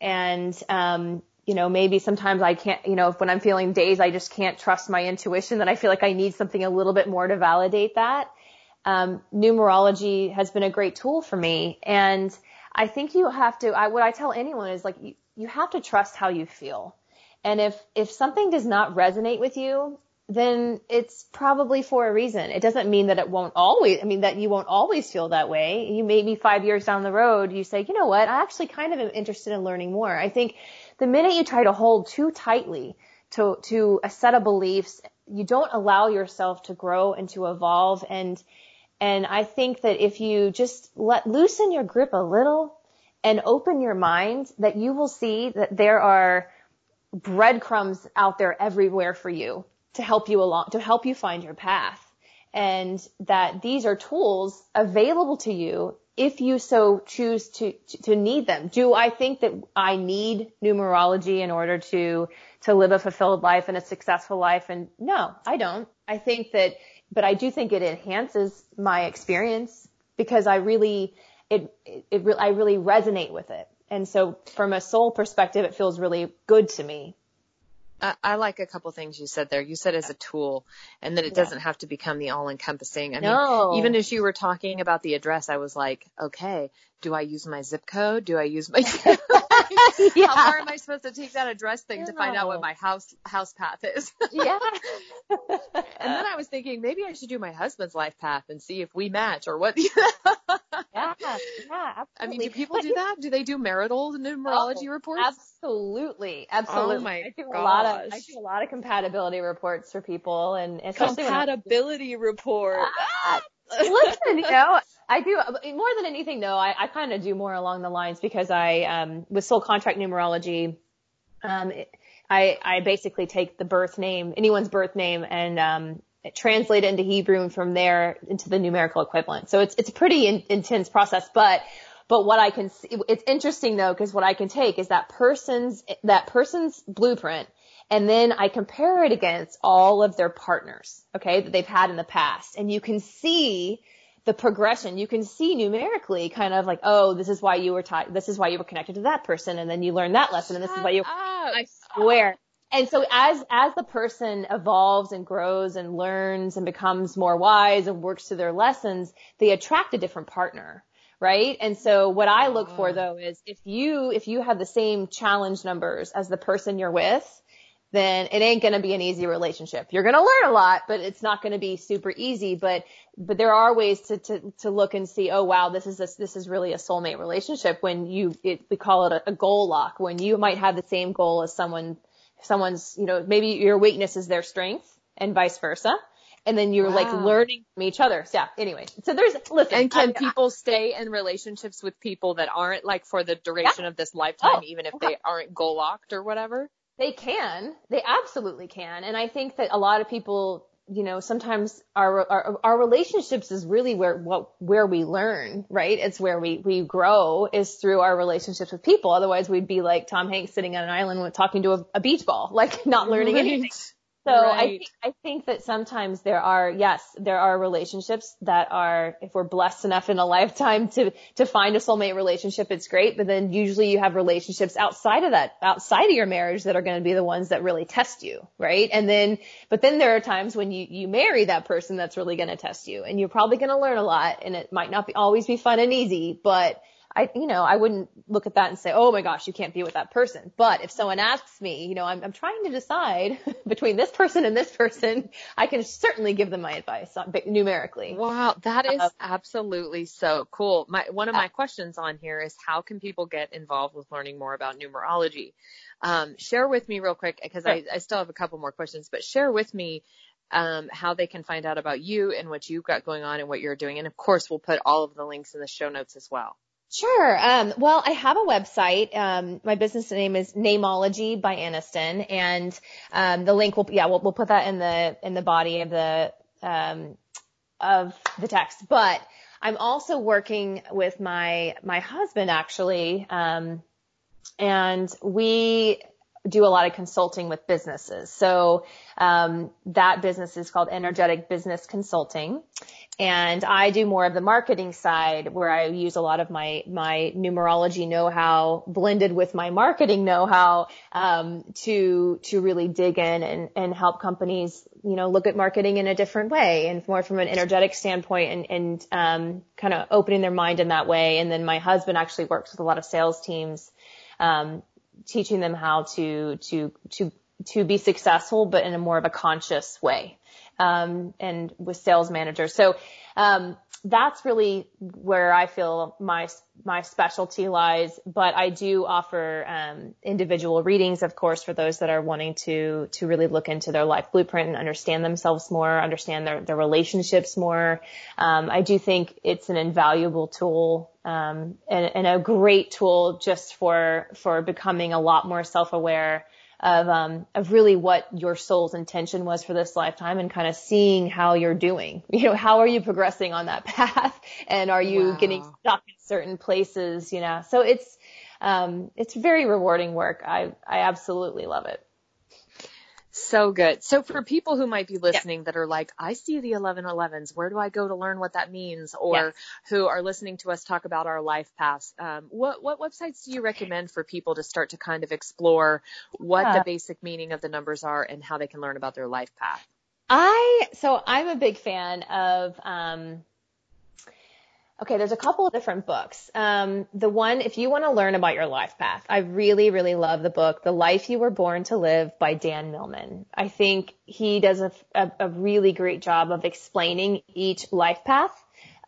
And, um, you know, maybe sometimes I can't, you know, when I'm feeling days, I just can't trust my intuition that I feel like I need something a little bit more to validate that. Um, numerology has been a great tool for me. And I think you have to, I, what I tell anyone is like, you, you have to trust how you feel. And if, if something does not resonate with you, then it's probably for a reason. It doesn't mean that it won't always, I mean, that you won't always feel that way. You maybe five years down the road, you say, you know what, I actually kind of am interested in learning more. I think the minute you try to hold too tightly to, to a set of beliefs, you don't allow yourself to grow and to evolve. And, and I think that if you just let loosen your grip a little and open your mind, that you will see that there are breadcrumbs out there everywhere for you to help you along, to help you find your path. And that these are tools available to you if you so choose to, to need them. Do I think that I need numerology in order to, to live a fulfilled life and a successful life? And no, I don't. I think that, but I do think it enhances my experience because I really, it, it, it I really resonate with it. And so from a soul perspective, it feels really good to me I, I like a couple things you said there. You said as a tool and that it doesn't have to become the all encompassing. I no. mean, even as you were talking about the address, I was like, okay, do I use my zip code? Do I use my, yeah. how far am I supposed to take that address thing no. to find out what my house, house path is? yeah. and then I was thinking maybe I should do my husband's life path and see if we match or what. yeah. Yeah. Absolutely. I mean, do people do that? Do they do marital numerology oh, reports? Absolutely. Absolutely. Oh my I do gosh. a lot of, I do a lot of compatibility reports for people and especially compatibility report. Ah, listen, you know, I do more than anything though. I, I kind of do more along the lines because I, um, with soul contract numerology, um, I, I basically take the birth name, anyone's birth name and, um, translate it into Hebrew and from there into the numerical equivalent. So it's, it's a pretty in, intense process, but, but what I can see, it's interesting though, because what I can take is that person's, that person's blueprint and then I compare it against all of their partners, okay, that they've had in the past. And you can see the progression. You can see numerically kind of like, oh, this is why you were taught, this is why you were connected to that person. And then you learn that lesson and this is why you, up. I swear. And so as, as the person evolves and grows and learns and becomes more wise and works through their lessons, they attract a different partner. Right. And so what I look for though is if you, if you have the same challenge numbers as the person you're with, then it ain't going to be an easy relationship. You're going to learn a lot, but it's not going to be super easy. But, but there are ways to, to, to look and see, oh wow, this is a, this is really a soulmate relationship when you, it, we call it a, a goal lock, when you might have the same goal as someone, someone's, you know, maybe your weakness is their strength and vice versa. and then you're wow. like learning from each other. So, yeah. Anyway, so there's listen. And can I, people stay in relationships with people that aren't like for the duration yeah. of this lifetime, oh, even if okay. they aren't goal locked or whatever? They can. They absolutely can. And I think that a lot of people you know, sometimes our, our, our relationships is really where, what, where we learn, right? It's where we, we grow is through our relationships with people. Otherwise we'd be like Tom Hanks sitting on an island talking to a, a beach ball, like not learning right. anything. So right. I think, I think that sometimes there are, yes, there are relationships that are, if we're blessed enough in a lifetime to, to find a soulmate relationship, it's great. But then usually you have relationships outside of that, outside of your marriage that are going to be the ones that really test you, right? And then, but then there are times when you, you marry that person that's really going to test you and you're probably going to learn a lot and it might not be, always be fun and easy, but I, you know, I wouldn't look at that and say, oh my gosh, you can't be with that person. But if someone asks me, you know, I'm, I'm trying to decide between this person and this person, I can certainly give them my advice numerically. Wow, that is uh, absolutely so cool. My, one of my questions on here is how can people get involved with learning more about numerology? Um, share with me real quick because I, I still have a couple more questions, but share with me um, how they can find out about you and what you've got going on and what you're doing. And of course, we'll put all of the links in the show notes as well. Sure. Um, well, I have a website. Um, my business name is Namology by Aniston, and um, the link will yeah we'll, we'll put that in the in the body of the um, of the text. But I'm also working with my my husband actually, um, and we do a lot of consulting with businesses. So um, that business is called Energetic Business Consulting, and I do more of the marketing side where I use a lot of my my numerology know-how blended with my marketing know-how um, to to really dig in and, and help companies you know look at marketing in a different way and more from an energetic standpoint and, and um, kind of opening their mind in that way. And then my husband actually works with a lot of sales teams, um, teaching them how to to to to be successful, but in a more of a conscious way um, and with sales managers. So um, that's really where I feel my my specialty lies. But I do offer um, individual readings, of course, for those that are wanting to to really look into their life blueprint and understand themselves more, understand their their relationships more. Um, I do think it's an invaluable tool um, and, and a great tool just for for becoming a lot more self aware of um, of really what your soul's intention was for this lifetime and kind of seeing how you're doing. You know, how are you progressing on that path, and are you wow. getting stuck in certain places? You know, so it's um, it's very rewarding work. I I absolutely love it. So good. So for people who might be listening yeah. that are like, I see the 1111s, where do I go to learn what that means? Or yes. who are listening to us talk about our life paths, um, what, what websites do you recommend for people to start to kind of explore what yeah. the basic meaning of the numbers are and how they can learn about their life path? I, so I'm a big fan of, um, Okay, there's a couple of different books. Um, the one, if you want to learn about your life path, I really, really love the book, The Life You Were Born to Live by Dan Millman. I think he does a, a, a really great job of explaining each life path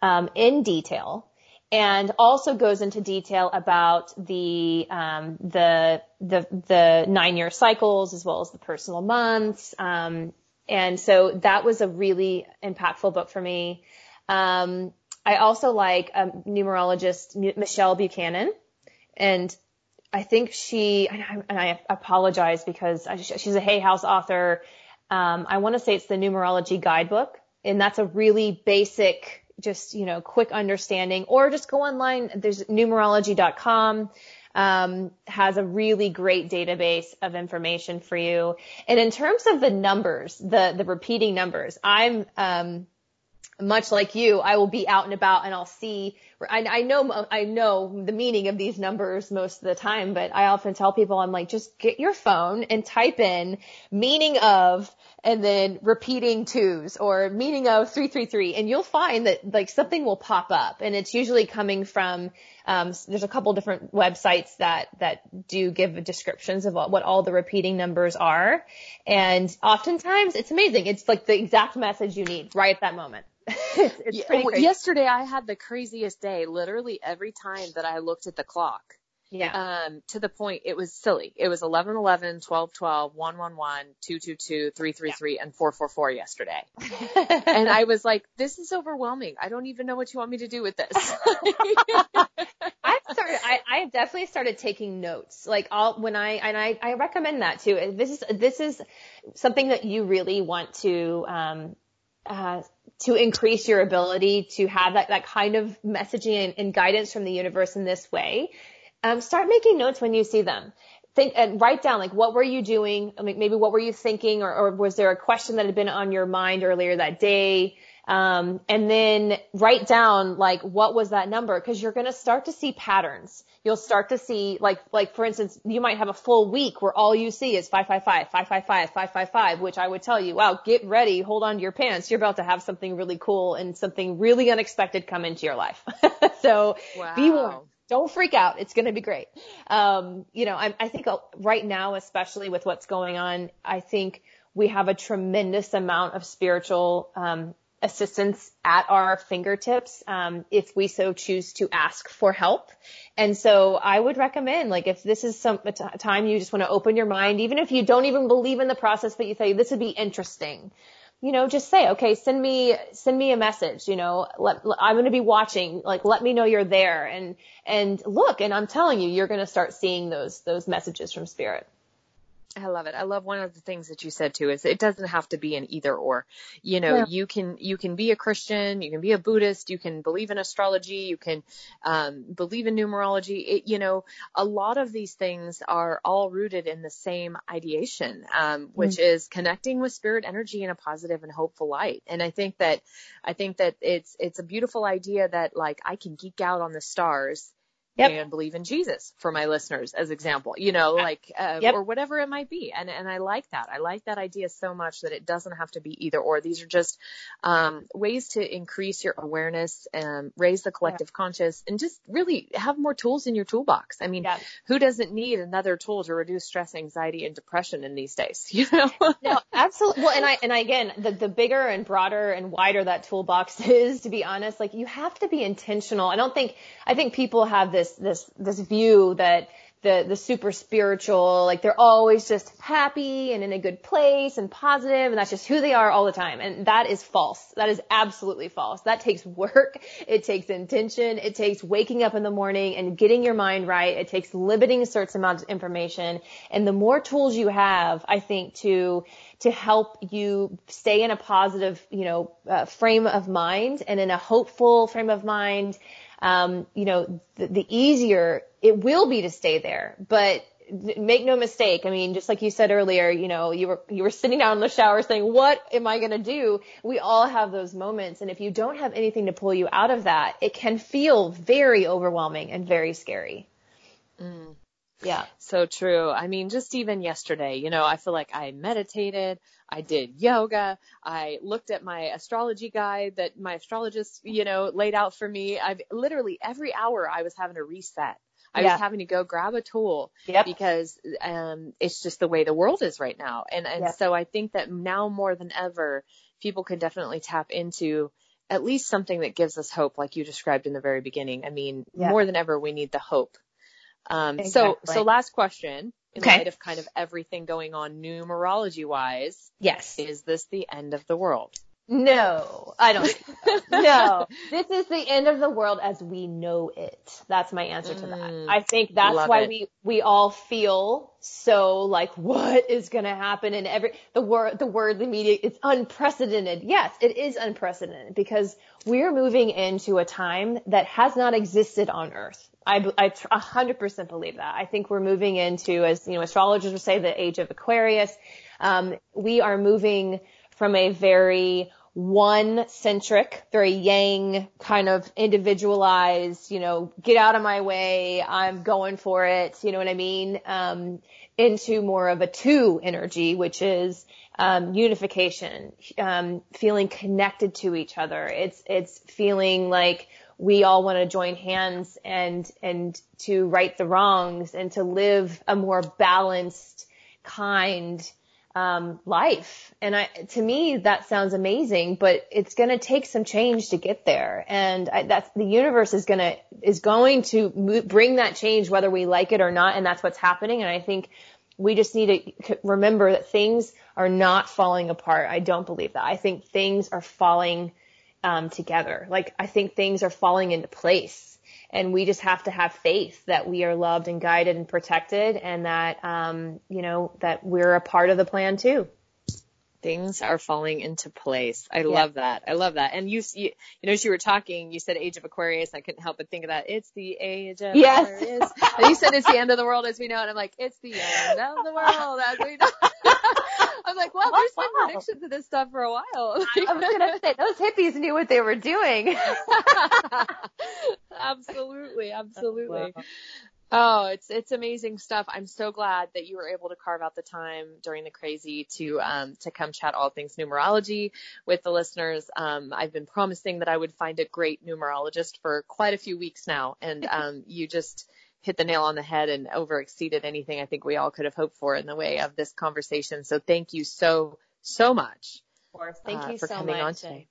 um, in detail and also goes into detail about the um, the the the nine year cycles as well as the personal months. Um, and so that was a really impactful book for me. Um, I also like a numerologist, Michelle Buchanan, and I think she, and I, and I apologize because she's a Hay House author. Um, I want to say it's the numerology guidebook, and that's a really basic, just, you know, quick understanding, or just go online. There's numerology.com. Um, has a really great database of information for you. And in terms of the numbers, the, the repeating numbers, I'm, um, much like you, I will be out and about and I'll see, I, I know, I know the meaning of these numbers most of the time, but I often tell people, I'm like, just get your phone and type in meaning of, and then repeating twos or meaning of 333 and you'll find that like something will pop up and it's usually coming from, um, there's a couple different websites that, that do give descriptions of what, what all the repeating numbers are. And oftentimes it's amazing. It's like the exact message you need right at that moment. It's, it's pretty crazy. Yesterday I had the craziest day. Literally every time that I looked at the clock, Yeah. Um, to the point, it was silly. It was 11, 11, 12, 12, 1, 1, 1, 2, 2, 2, 3, 3, 3, and 4, 4, 4 yesterday. and I was like, this is overwhelming. I don't even know what you want me to do with this. I've started, I, I've definitely started taking notes. Like I'll, when I, and I, I recommend that too. This is, this is something that you really want to, um, uh, to increase your ability to have that, that kind of messaging and, and guidance from the universe in this way. Um, start making notes when you see them. Think and write down like what were you doing? maybe what were you thinking, or, or was there a question that had been on your mind earlier that day? Um, and then write down like what was that number because you're going to start to see patterns. You'll start to see like like for instance, you might have a full week where all you see is 555, 555, 555, which I would tell you, wow, get ready, hold on to your pants. You're about to have something really cool and something really unexpected come into your life. so wow. be warned don't freak out. It's going to be great. Um, you know, I, I think right now, especially with what's going on, I think we have a tremendous amount of spiritual um, assistance at our fingertips um, if we so choose to ask for help. And so I would recommend, like, if this is some time you just want to open your mind, even if you don't even believe in the process, but you say this would be interesting. You know, just say, okay, send me, send me a message, you know, let, I'm going to be watching, like, let me know you're there and, and look, and I'm telling you, you're going to start seeing those, those messages from spirit. I love it. I love one of the things that you said too is it doesn't have to be an either or. You know, yeah. you can you can be a Christian, you can be a Buddhist, you can believe in astrology, you can um, believe in numerology. It, you know, a lot of these things are all rooted in the same ideation, um, which mm is connecting with spirit energy in a positive and hopeful light. And I think that I think that it's it's a beautiful idea that like I can geek out on the stars yep. and believe in Jesus for my listeners as example, you know, like, uh, yep. or whatever it might be. And, and I like that. I like that idea so much that it doesn't have to be either or. These are just, um, ways to increase your awareness and raise the collective yeah. conscious and just really have more tools in your toolbox. I mean, yeah. who doesn't need another tool to reduce stress, anxiety and depression in these days, you know? no, absolutely. Well, and I, and I, again, the, the bigger and broader and wider that toolbox is, to be honest, like you have to be intentional. I don't think, I think people have this this this this view that the the super spiritual like they're always just happy and in a good place and positive and that's just who they are all the time. And that is false. That is absolutely false. That takes work. It takes intention. It takes waking up in the morning and getting your mind right. It takes limiting certain amount of information. And the more tools you have i think to to help you stay in a positive you know uh, frame of mind and in a hopeful frame of mind um, you know, the, the easier it will be to stay there. But make no mistake. I mean, just like you said earlier, you know, you were, you were sitting down in the shower saying, what am I going to do? We all have those moments. And if you don't have anything to pull you out of that, it can feel very overwhelming and very scary. Mm. Yeah. So true. I mean, just even yesterday, you know, I feel like I meditated, I did yoga, I looked at my astrology guide that my astrologist, you know, laid out for me. I've literally every hour I was having a reset. I yeah. was having to go grab a tool yep. because um it's just the way the world is right now. And and so I think that now more than ever people can definitely tap into at least something that gives us hope like you described in the very beginning. I mean, more than ever we need the hope um, exactly. so, so last question in okay. light of kind of everything going on numerology wise. Yes. Is this the end of the world? No, I don't. So. no, this is the end of the world as we know it. That's my answer to that. Mm, I think that's why it. we we all feel so like what is going to happen in every the word the word the media it's unprecedented. Yes, it is unprecedented because we're moving into a time that has not existed on Earth. I, I 100% believe that. I think we're moving into, as you know, astrologers would say, the age of Aquarius. Um, we are moving from a very one centric, very yang kind of individualized, you know, get out of my way, I'm going for it, you know what I mean? Um, into more of a two energy, which is um, unification, um, feeling connected to each other. It's it's feeling like we all want to join hands and and to right the wrongs and to live a more balanced, kind, um, life. And I, to me, that sounds amazing, but it's going to take some change to get there. And I, that's the universe is going to, is going to move, bring that change whether we like it or not. And that's what's happening. And I think we just need to remember that things are not falling apart. I don't believe that. I think things are falling um, together. Like I think things are falling into place and we just have to have faith that we are loved and guided and protected and that um, you know that we're a part of the plan too things are falling into place. I yeah. love that. I love that. And you, you, you know, as you were talking, you said age of Aquarius. I couldn't help but think of that. It's the age of yes. Aquarius. and you said it's the end of the world as we know it. I'm like, it's the end of the world as we know. I'm like, well, there's been wow. predictions of this stuff for a while. I was gonna say those hippies knew what they were doing. absolutely, absolutely. Wow. Oh, it's it's amazing stuff. I'm so glad that you were able to carve out the time during the crazy to um, to come chat all things numerology with the listeners. Um, I've been promising that I would find a great numerologist for quite a few weeks now, and um, you just hit the nail on the head and over exceeded anything I think we all could have hoped for in the way of this conversation. So thank you so so much. Of course, thank uh, you so much. For coming on today.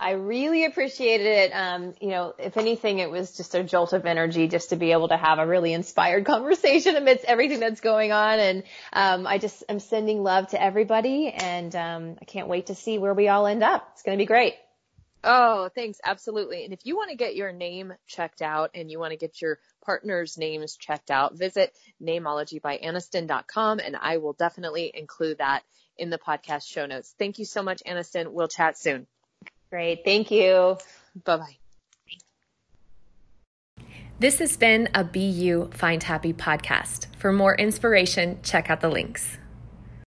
I really appreciated it. Um, you know, if anything, it was just a jolt of energy just to be able to have a really inspired conversation amidst everything that's going on. And um, I just am sending love to everybody, and um, I can't wait to see where we all end up. It's going to be great. Oh, thanks. Absolutely. And if you want to get your name checked out and you want to get your partners' names checked out, visit nameologybyAniston.com and I will definitely include that in the podcast show notes. Thank you so much, Aniston. We'll chat soon. Great. Thank you. Bye bye. This has been a BU Find Happy podcast. For more inspiration, check out the links.